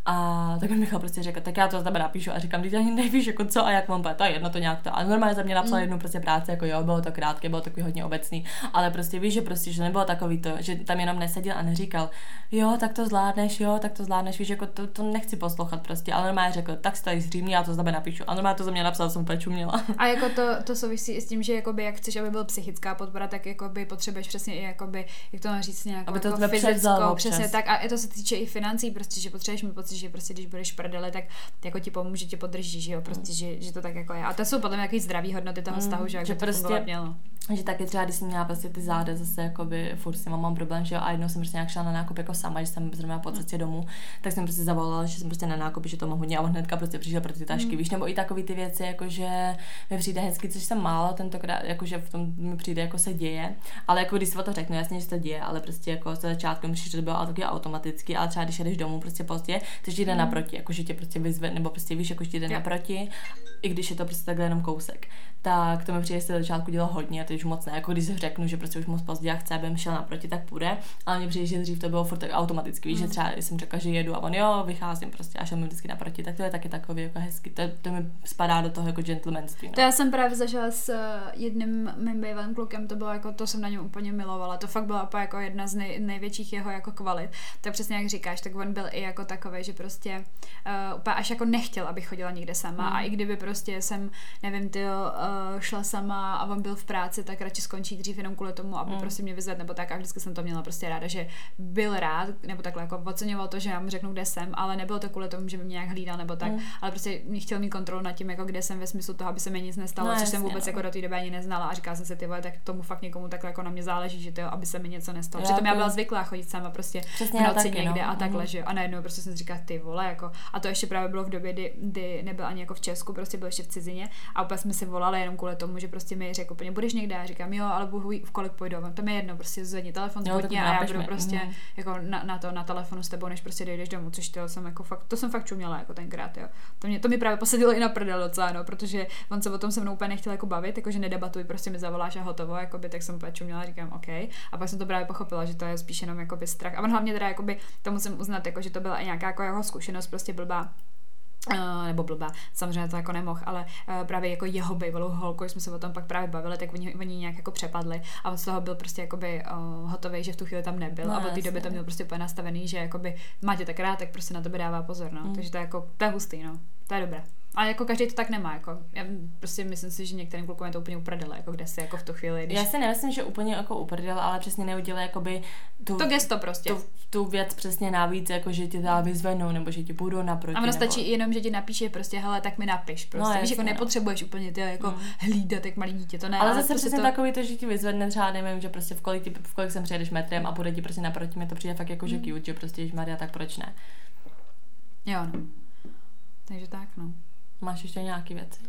A tak mi Michal prostě řekl, tak já to za tebe napíšu a říkám, ty ani nevíš, jako co a jak mám to je jedno to nějak to. A normálně za mě napsal mm. jednu prostě práci, jako jo, bylo to krátké, bylo takový hodně obecný, ale prostě víš, že prostě, že nebylo takový to, že tam jenom neseděl a neříkal, jo, tak to zvládneš, jo, tak to zvládneš, víš, jako to, to nechci poslouchat prostě, ale normálně řekl, tak si tady zřímni, já to za tebe napíšu. A normálně to za mě napsal, jsem úplně čuměla. *laughs* A jako to, to souvisí s tím, že jakoby, jak chceš, aby byl psychická podpora, tak jakoby potřebuješ přesně i jakoby, jak to mám říct, nějakou Aby to jako fyzickou, přesně tak. A i to se týče i financí, prostě, že potřebuješ mít pocit, že prostě, když budeš prdele, tak jako ti pomůže, tě podrží, že jo, prostě, že, že, to tak jako je. A to jsou podle mě jaký zdravý hodnoty toho Mm, vztahu, že, jak že to prostě- mělo. Že taky třeba, když jsem měla prostě ty záda zase jakoby furt s mám problém, že jo, a jednou jsem prostě nějak šla na nákup jako sama, že jsem zrovna po cestě domů, tak jsem prostě zavolala, že jsem prostě na nákup, že to mám hodně a on hnedka prostě přišel pro ty tašky, Mm. víš, nebo i takové ty věci, jako že mi přijde hezky, což jsem málo tentokrát, jakože v tom mi přijde, jako se děje, ale jako když si o to řeknu, jasně, že se to děje, ale prostě jako z začátku myslíš, že to bylo taky automaticky, ale třeba když jdeš domů prostě pozdě, takže jde Mm. naproti, jako že tě prostě vyzve, nebo prostě víš, jako že ti jde Jo. naproti, i když je to prostě takhle jenom kousek. Tak to mi přijde, že se začátku dělalo hodně, a teď už moc ne. Jako když si řeknu, že prostě už moc pozdě a chce, abych šel naproti, tak půjde. Ale mně přijde, že dřív to bylo furt tak automaticky, víš, že Mm. třeba jsem řekla, že jedu a on jo, vycházím prostě a šel mi vždycky naproti, tak to je taky takový jako hezky. To, to mi spadá do toho jako gentlemanství. To No. já jsem právě zažila s eh, jedním mým bývalým klukem, to bylo jako, to jsem na něm úplně milovala, to fakt byla jako jedna z nej, největších jeho jako kvalit. Tak přesně jak říkáš, tak on byl i jako takový, že prostě uh, úplně až jako nechtěl, abych chodila někde sama Mm. a i kdyby prostě jsem, nevím, ty uh, šla sama a on byl v práci, tak radši skončí dřív jenom kvůli tomu, aby Mm. prostě mě vyzvedl nebo tak a vždycky jsem to měla prostě ráda, že byl rád, nebo takhle jako oceňoval to, že já mu řeknu, kde jsem, ale nebylo to kvůli tomu, že by mě nějak hlídal nebo tak, Mm. ale prostě mě chtěl mít kontrolu nad tím, jako kde jsem ve smyslu toho, aby se mi nic nestalo, No, což jsem jasně, vůbec no. jako do té doby ani neznala a říkala jsem si, ty vole, tak tomu fakt někomu takhle jako na mě záleží, že to, aby se mi něco nestalo. Já Přitom já byla zvyklá chodit sama prostě Přesně v noci taky, někde no. a takhle, Mhm. že. A najednou prostě jsem říkala, ty vole, jako. A to ještě právě bylo v době, kdy, kdy nebyl ani jako v Česku, prostě byl ještě v cizině. A úplně jsme si volali jenom kvůli tomu, že prostě mi řekl úplně, budeš někde? A já říkám, jo, ale budu v kolik půjdu. To mi je jedno, prostě zvedni telefon, Jo, zbudni a já budu mi, prostě mhm. jako na, na, to, na telefonu s tebou, než prostě dojdeš domů, což to jsem jako fakt, to jsem fakt čuměla jako tenkrát, jo. To, mě, to mi právě posadilo i na prdel docela, no, protože on se o tom se mnou úplně nechtěl jako bavit, jakože nedebatuj, prostě mi zavoláš a hotovo, jakoby, tak jsem úplně čuměla, říkám, OK. A pak jsem to právě pochopila, že to je spíš jenom jakoby strach. A on hlavně teda jakoby, to musím uznat, jako, že to byla i nějaká jako jeho zkušenost, prostě blbá. Uh, nebo blbá, samozřejmě to jako nemohl, ale uh, právě jako jeho bývalou holku, jsme se o tom pak právě bavili, tak oni, oni nějak jako přepadli a on z toho byl prostě jakoby uh, hotový, že v tu chvíli tam nebyl No, a od té doby to měl prostě úplně nastavený, že jakoby má tě tak rád, tak prostě na tebe dává pozor, no. Mm. Takže to je jako, to je hustý, no. To je dobré. Ale jako každý to tak nemá, jako. Já prostě myslím si, že některým klukům je to úplně uprdele, jako kde si jako v tu chvíli, když... Já si nemyslím, že úplně jako uprdel, ale přesně neudělá jakoby tu, To gesto prostě. tu, tu věc přesně navíc, jako že ti dá vyzvenou, nebo že ti budou naproti. A ono nebo... stačí jenom, že ti napíše prostě, hele, tak mi napiš prostě. No, Víš, jako jasně, no. nepotřebuješ úplně ty jako Mm. hlídat, jak malý dítě, to ne. ale zase prostě přesně to... takový to, že ti vyzvedne třeba, nevím, že prostě v kolik, ti, v kolik sem přijedeš metrem a bude ti prostě naproti, mi to přijde fakt jako, že Mm. cute, že prostě, že Maria, tak proč ne? Jo, no. Takže tak, no. Máš ještě nějaký věci?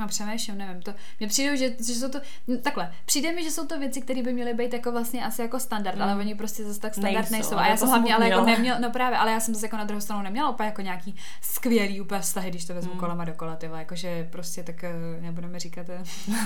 No přemýšlím, nevím, to, mně přijde, že, že jsou to, no, takhle, přijde mi, že jsou to věci, které by měly být jako vlastně asi jako standard, Mm. ale oni prostě zase tak standard Nejsou, nejsou. A já jsem hlavně ale jako měla. neměla, no právě, ale já jsem zase jako na druhou stranu neměla úplně jako nějaký skvělý úplně vztahy, když to vezmu Mm. kolem a dokola, ty vole, jakože prostě tak eh, nebudeme říkat, eh,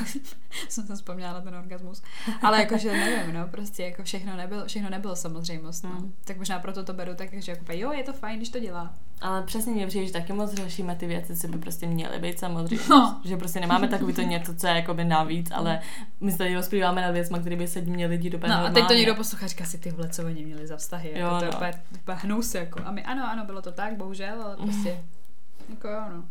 *laughs* jsem se vzpomněla na ten orgasmus, ale jakože nevím, no, prostě jako všechno nebylo, všechno nebylo samozřejmost, no. Mm. Tak možná proto to beru tak, že jako, jo, je to fajn, když to dělá. Ale přesně mě přijde, že taky moc řešíme ty věci, co by prostě měly být samozřejmě. No. Že prostě nemáme takový to něco, co je jakoby navíc, ale my se tady rozplýváme nad věcmi, které by se měli lidi do No a teď to někdo poslouchá říká si, ty co oni měli za vztahy, jako Jo, to je no. úplně, úplně hnus, jako. A my, ano, ano, bylo to tak, bohužel, ale prostě, *laughs* jako jo, no.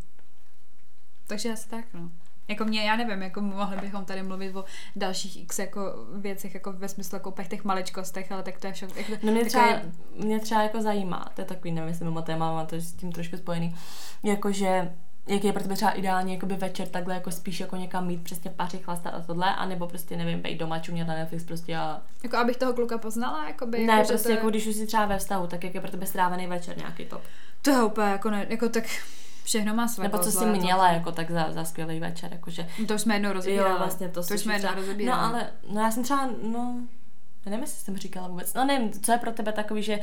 Takže asi tak, no. Jako mě, já nevím, jako mohli bychom tady mluvit o dalších x jako věcech, jako ve smyslu jako těch maličkostech, ale tak to je všechno. Jako, No mě třeba, mě třeba jako zajímá, to je takový, nevím, jestli mimo téma, mám to s tím trošku spojený, jakože jaký je pro tebe třeba ideální jakoby večer takhle jako spíš jako někam mít přesně paři, chlastat a tohle, anebo prostě nevím, být doma, čumět na Netflix prostě a... Jako abych toho kluka poznala, jakoby, ne, jako, prostě to je, jako když už jsi třeba ve vztahu, tak jak je pro tebe strávený večer nějaký top. to je úplně jako, ne, jako tak všechno má své Nebo co jsi já to- měla jako tak za, za skvělý večer, jakože... To už jsme jednou rozebírali. Jo, vlastně to, to jsme jednou třeba- rozebírali. No ale, no já jsem třeba, no, nevím, jestli jsem říkala vůbec. No nevím, co je pro tebe takový, že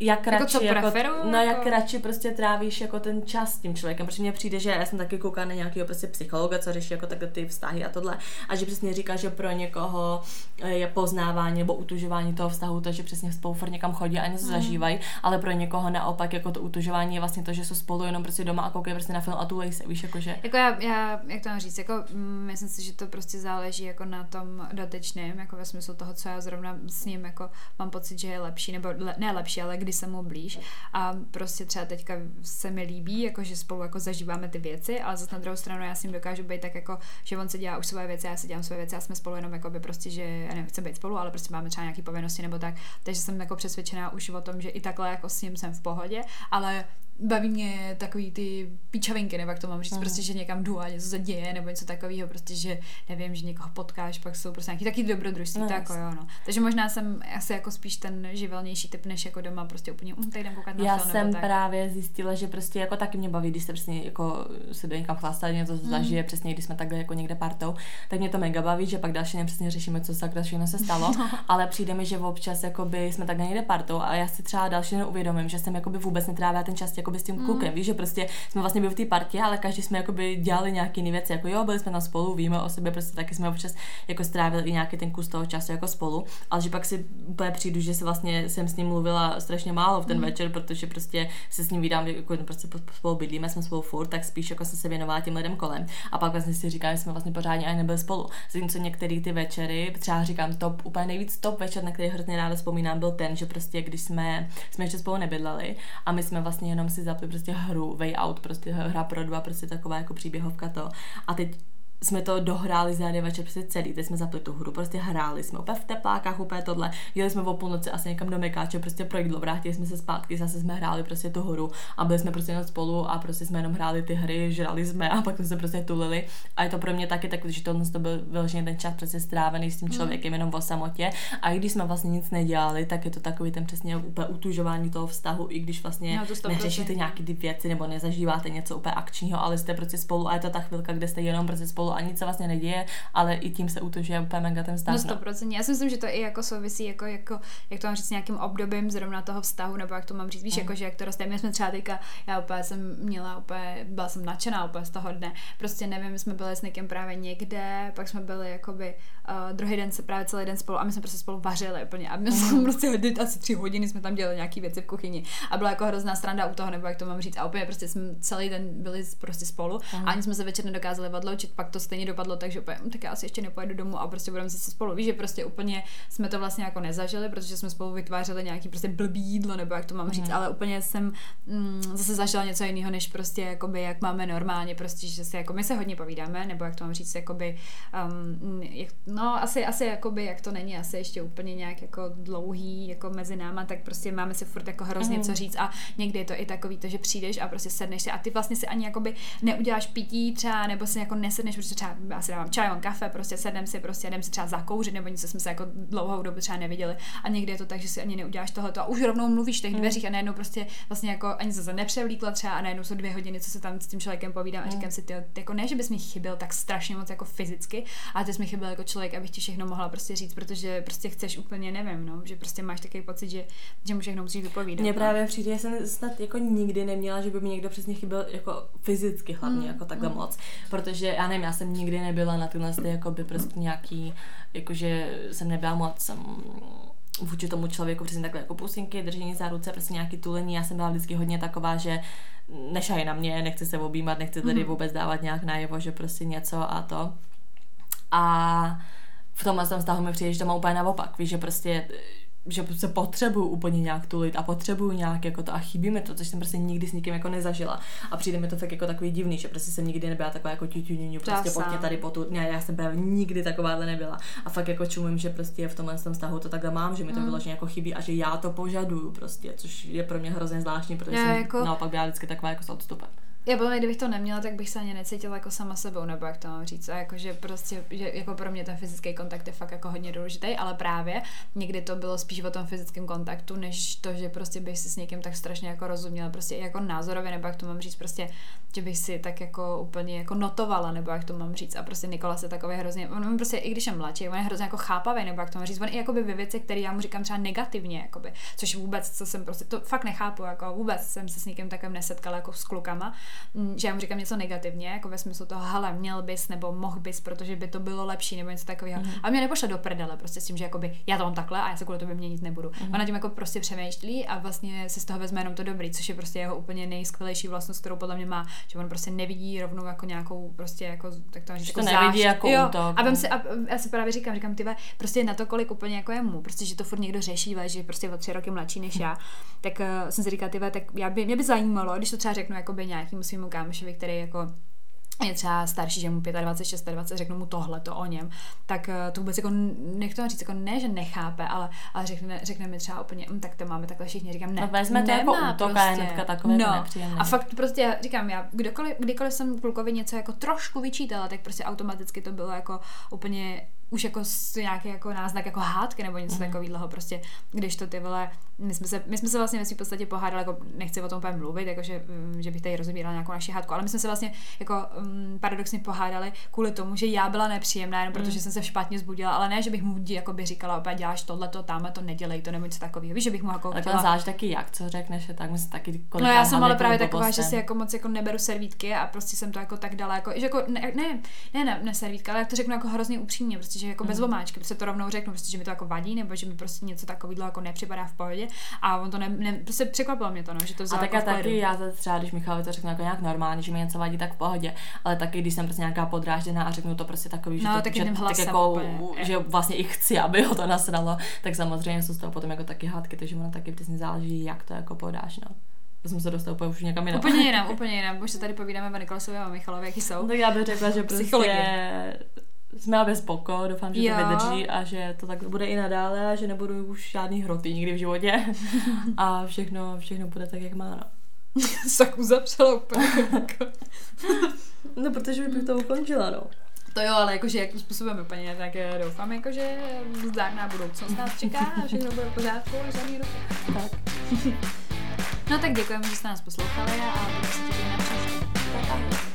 jak Jako radši, co jako, preferuju, no jak jako- radši prostě trávíš jako ten čas s tím člověkem, protože mně přijde, že já jsem taky koukala na nějakého prostě psychologa, co řeší jako takhle ty vztahy a tohle, a že přesně říká, že pro někoho eh, je poznávání nebo utužování toho vztahu to, že přesně spolu furt někam chodí a něco Mhm. zažívají, ale pro někoho naopak jako to utužování je vlastně to, že jsou spolu jenom prostě doma a koukají prostě na film a tulej se, víš, jako že Jako já, já, jak to mám říct, jako mm, myslím si, že to prostě záleží jako na tom dotyčném, jako ve smyslu toho, co já zrovna s ním jako mám pocit, že je lepší, nebo le, ne lepší, ale kdy jsem mu blíž. A prostě třeba teďka se mi líbí, jako že spolu jako zažíváme ty věci, ale zase na druhou stranu já s ním dokážu být tak jako, že on se dělá už svoje věci, já si dělám svoje věci a jsme spolu jenom jako by prostě, že já nevím, chceme být spolu, ale prostě máme třeba nějaké povinnosti nebo tak. Takže jsem jako přesvědčená už o tom, že i takhle jako s ním jsem v pohodě, ale baví mě takový ty píčavinky, nebo jak to mám říct, Mhm. prostě, že někam jdu a něco se děje, nebo něco takového, prostě, že nevím, že někoho potkáš, pak jsou prostě nějaký taky dobrodružství, No, no, tak jako jo, no. Takže možná jsem asi jako spíš ten živelnější typ, než jako doma prostě úplně, um, tady jdem koukat na Já film, jsem tak. právě zjistila, že prostě jako taky mě baví, když se přesně jako se do někam chlastá, něco mm. zažije, přesně když jsme takhle jako někde partou, tak mě to mega baví, že pak další den přesně řešíme, co sakra všechno se stalo, *laughs* ale přijde mi, že občas jakoby jsme takhle někde partou a já si třeba další den uvědomím, že jsem jakoby vůbec netrávila ten čas jakoby s tím klukem, víš, že prostě jsme vlastně byli v té partě, ale každý jsme jakoby dělali nějaké jiné věci, jako jo, byli jsme tam spolu, víme o sobě, prostě taky jsme občas jako strávili i nějaký ten kus toho času jako spolu, ale že pak si úplně přijdu, že se vlastně jsem s ním mluvila strašně málo v ten večer, protože prostě se s ním vydám, jako prostě po- spolu bydlíme, jsme spolu furt, tak spíš jako jsem se věnovala těm lidem kolem. A pak vlastně si říkám, že jsme vlastně pořádně ani nebyli spolu. Zatímco některé ty večery, třeba říkám top, úplně nejvíc top večer, na který hrozně ráda vzpomínám, byl ten, že prostě když jsme, jsme ještě spolu nebydleli a my jsme vlastně jenom si zapli prostě hru Way Out, prostě hra pro dva, prostě taková jako příběhovka to. A teď jsme to dohráli za jeden večer prostě celý, teď jsme zapli tu hru, prostě hráli jsme úplně v teplákách, úplně tohle, jeli jsme o půlnoci asi někam do Mekáče, prostě pro jídlo, vrátili jsme se zpátky, zase jsme hráli prostě tu hru a byli jsme prostě jenom spolu a prostě jsme jenom hráli ty hry, žrali jsme a pak jsme se prostě tulili. A je to pro mě taky tak, že tohle to byl vyloženě ten čas prostě strávený s tím člověkem jenom o samotě. A i když jsme vlastně nic nedělali, tak je to takový ten přesně úplně utužování toho vztahu, i když vlastně No, to 100%. neřešíte nějaký ty věci nebo nezažíváte něco úplně akčního, ale jste prostě spolu a je to ta chvilka, kde jste jenom prostě spolu a nic se vlastně neděje, ale i tím se utužuje úplně mega ten vztah. No 100%. Já si myslím, že to i jako souvisí, jako, jako, jak to mám říct, s nějakým obdobím zrovna toho vztahu, nebo jak to mám říct, víš, Mm. jako, že jak to roste. My jsme třeba teďka, já úplně jsem měla úplně, byla jsem nadšená úplně z toho dne. Prostě nevím, my jsme byli s někým právě někde, pak jsme byli jakoby uh, druhý den se právě celý den spolu a my jsme prostě spolu vařili úplně. A my jsme prostě hodně, asi tři hodiny jsme tam dělali nějaký věci v kuchyni. A byla jako hrozná stranda u toho, nebo jak to mám říct. A úplně prostě jsme celý den byli prostě spolu a ani jsme se večer nedokázali odloučit, pak to stejně dopadlo, takže úplně, "Hm, tak já asi ještě nepojedu domů a prostě budeme zase spolu. Víš, že prostě úplně jsme to vlastně jako nezažili, protože jsme spolu vytvářeli nějaký prostě blbý jídlo, nebo jak to mám říct, ale úplně jsem mm, zase zažila něco jiného, než prostě jakoby jak máme normálně, prostě, že se jako my se hodně povídáme, nebo jak to mám říct, jakoby, um, jak, no asi, asi jakoby, jak to není asi ještě úplně nějak jako dlouhý, jako mezi náma, tak prostě máme si furt jako hrozně Mhm. co říct a někdy je to i takový to, že přijdeš a prostě sedneš si a ty vlastně si ani jakoby neuděláš pití třeba, nebo si jako nesedneš, protože třeba já si dávám čaj, mám kafe, prostě sednem si, prostě jdem si třeba zakouřit, nebo něco jsme se jako dlouhou dobu třeba neviděli a někdy je to tak, že si ani neuděláš tohoto a už rovnou mluvíš v těch dveřích a najednou prostě vlastně jako ani se nepřevlíkla třeba a najednou jsou dvě hodiny, co se tam s tím člověkem povídám a říkám si, ty, jako ne, že bys mi chyběl tak strašně moc jako fyzicky, ale ty jsi mi chyběl jako člověk, abych ti všechno mohla prostě říct, protože prostě chceš úplně, nevím, no, že prostě máš takový pocit, že, že mu všechno musíš vypovídat. Mně no. právě přijde, že jsem snad jako nikdy neměla, že by mi někdo přesně chyběl jako fyzicky hlavně, Mm, jako takhle moc. Protože já nevím, já jsem nikdy nebyla na tyhle ty jako by prostě nějaký, jakože jsem nebyla moc um, vůči tomu člověku přesně takhle jako pusinky, držení za ruce, prostě nějaký tulení. Já jsem byla vždycky hodně taková, že nešaj na mě, nechci se objímat, nechci tady Mhm. vůbec dávat nějak najevo, že prostě něco a to. A v tomhle tom vztahu mi přijde, že to má úplně naopak, víš, že prostě že se potřebuju úplně nějak tulit a potřebuju nějak jako to a chybí mi to, což jsem prostě nikdy s nikým jako nezažila. A přijde mi to fakt jako takový divný, že prostě jsem nikdy nebyla taková jako ťuťuňuňu, prostě sám. pojďte tady potu. Ne, já jsem právě nikdy takováhle nebyla. A fakt jako čumím, že prostě v tomhle tom vztahu to takhle mám, že mi to Mm. vyloženě jako chybí a že já to požaduju prostě, což je pro mě hrozně zvláštní, protože Já jsem jako- naopak byla vždycky taková jako s odstupem. Já podle mě, kdybych to neměla, tak bych se ani necítila jako sama sebou, nebo jak to mám říct. A jako, že prostě, že jako pro mě ten fyzický kontakt je fakt jako hodně důležitý, ale právě někdy to bylo spíš o tom fyzickém kontaktu, než to, že prostě bych si s někým tak strašně jako rozuměla, prostě jako názorově, nebo jak to mám říct, prostě, že bych si tak jako úplně jako notovala, nebo jak to mám říct. A prostě Nikola se takový hrozně, on prostě, i když je mladší, on je hrozně jako chápavý, nebo jak to mám říct, on i jakoby ve věci, které já mu říkám třeba negativně, jakoby, což vůbec, co jsem prostě, to fakt nechápu, jako vůbec jsem se s někým takovým nesetkala jako s klukama, že já mu říkám něco negativně, jako ve smyslu toho, hele, měl bys nebo mohl bys, protože by to bylo lepší nebo něco takového. Mm. A mě nepošle do prdele, prostě s tím, že jakoby já to mám takhle a já se kvůli tobě měnit nebudu. Mm. Ona tím jako prostě přemýšlí a vlastně se z toho vezme jenom to dobrý, což je prostě jeho úplně nejskvělejší vlastnost, kterou podle mě má, že on prostě nevidí rovnou jako nějakou prostě jako, tak to říct, jako to nevidí jako jo, útok. A, si, a, já si právě říkám, říkám, ty prostě na to, kolik úplně jako je mu, prostě, že to furt někdo řeší, že prostě o tři roky mladší než já, tak uh, jsem si říkala, ty tak já by, mě by zajímalo, když to třeba řeknu jakoby nějakým svým kámošovi, který jako je třeba starší, že mu 25, 26, řeknu mu tohle, to o něm, tak eh, to vůbec jako, nech to říct, jako ne, že nechápe, ale, ale řekne, řekne mi třeba úplně, hm, tak to máme takhle všichni, říkám, ne, no, vezme to jako útok prostě. a hnedka takové no. A fakt prostě, říkám, já kdokoliv, kdykoliv jsem klukovi něco jako trošku vyčítala, tak prostě automaticky to bylo jako úplně už jako nějaký jako náznak jako hádky nebo něco mm. takového, prostě, když to ty vole, my jsme se, my jsme se vlastně v podstatě pohádali, jako nechci o tom úplně mluvit, jako že, mm, že bych tady rozebírala nějakou naši hádku, ale my jsme se vlastně jako um, paradoxně pohádali kvůli tomu, že já byla nepříjemná, jenom protože mm. jsem se špatně zbudila, ale ne, že bych mu jako by říkala, opět děláš tohle, to, tamhle to nedělej to nebo něco takového. Víš, že bych mu jako Ale chtěla... záleží taky jak, co řekneš, tak my se taky No já jsem ale právě taková, že si jako moc jako neberu servítky a prostě jsem to jako tak dala, jako, že jako ne, ne, ne, ne, ne servítka, ale jak to řeknu jako hrozně upřímně, prostě, že jako mm. bez omáčky prostě to rovnou řeknu, prostě, že mi to jako vadí, nebo že mi prostě něco takového jako nepřipadá v pohodě. A on to ne, ne prostě překvapilo mě to, no, že to vzal A tak jako taky, já to třeba, když Michal to řekne jako nějak normálně, že mi něco vadí, tak v pohodě. Ale taky, když jsem prostě nějaká podrážděná a řeknu to prostě takový, že, no, to, taky že, tak jako, úplně. že vlastně i chci, aby ho to nasralo, tak samozřejmě jsou z toho potom jako taky hádky, takže ono taky přesně záleží, jak to jako podáš, no. To jsem se dostal úplně už někam jinam. Úplně *laughs* jinam, úplně jinam. Už se tady povídáme o Nikolasovi a Michalovi, jaký jsou. Tak já bych řekla, že prostě jsme bez poko, doufám, že jo. to vydrží a že to tak bude i nadále a že nebudu už žádný hroty nikdy v životě *laughs* a všechno, všechno bude tak, jak má, no. *laughs* tak uzavřela úplně. no, protože bych to ukončila, no. To jo, ale jakože jakým způsobem úplně, tak doufám, jakože zdárná budoucnost nás čeká a všechno bude v pořádku a žádný roky. Tak. *laughs* no tak děkujeme, že jste nás poslouchali a budu se těšit na příště.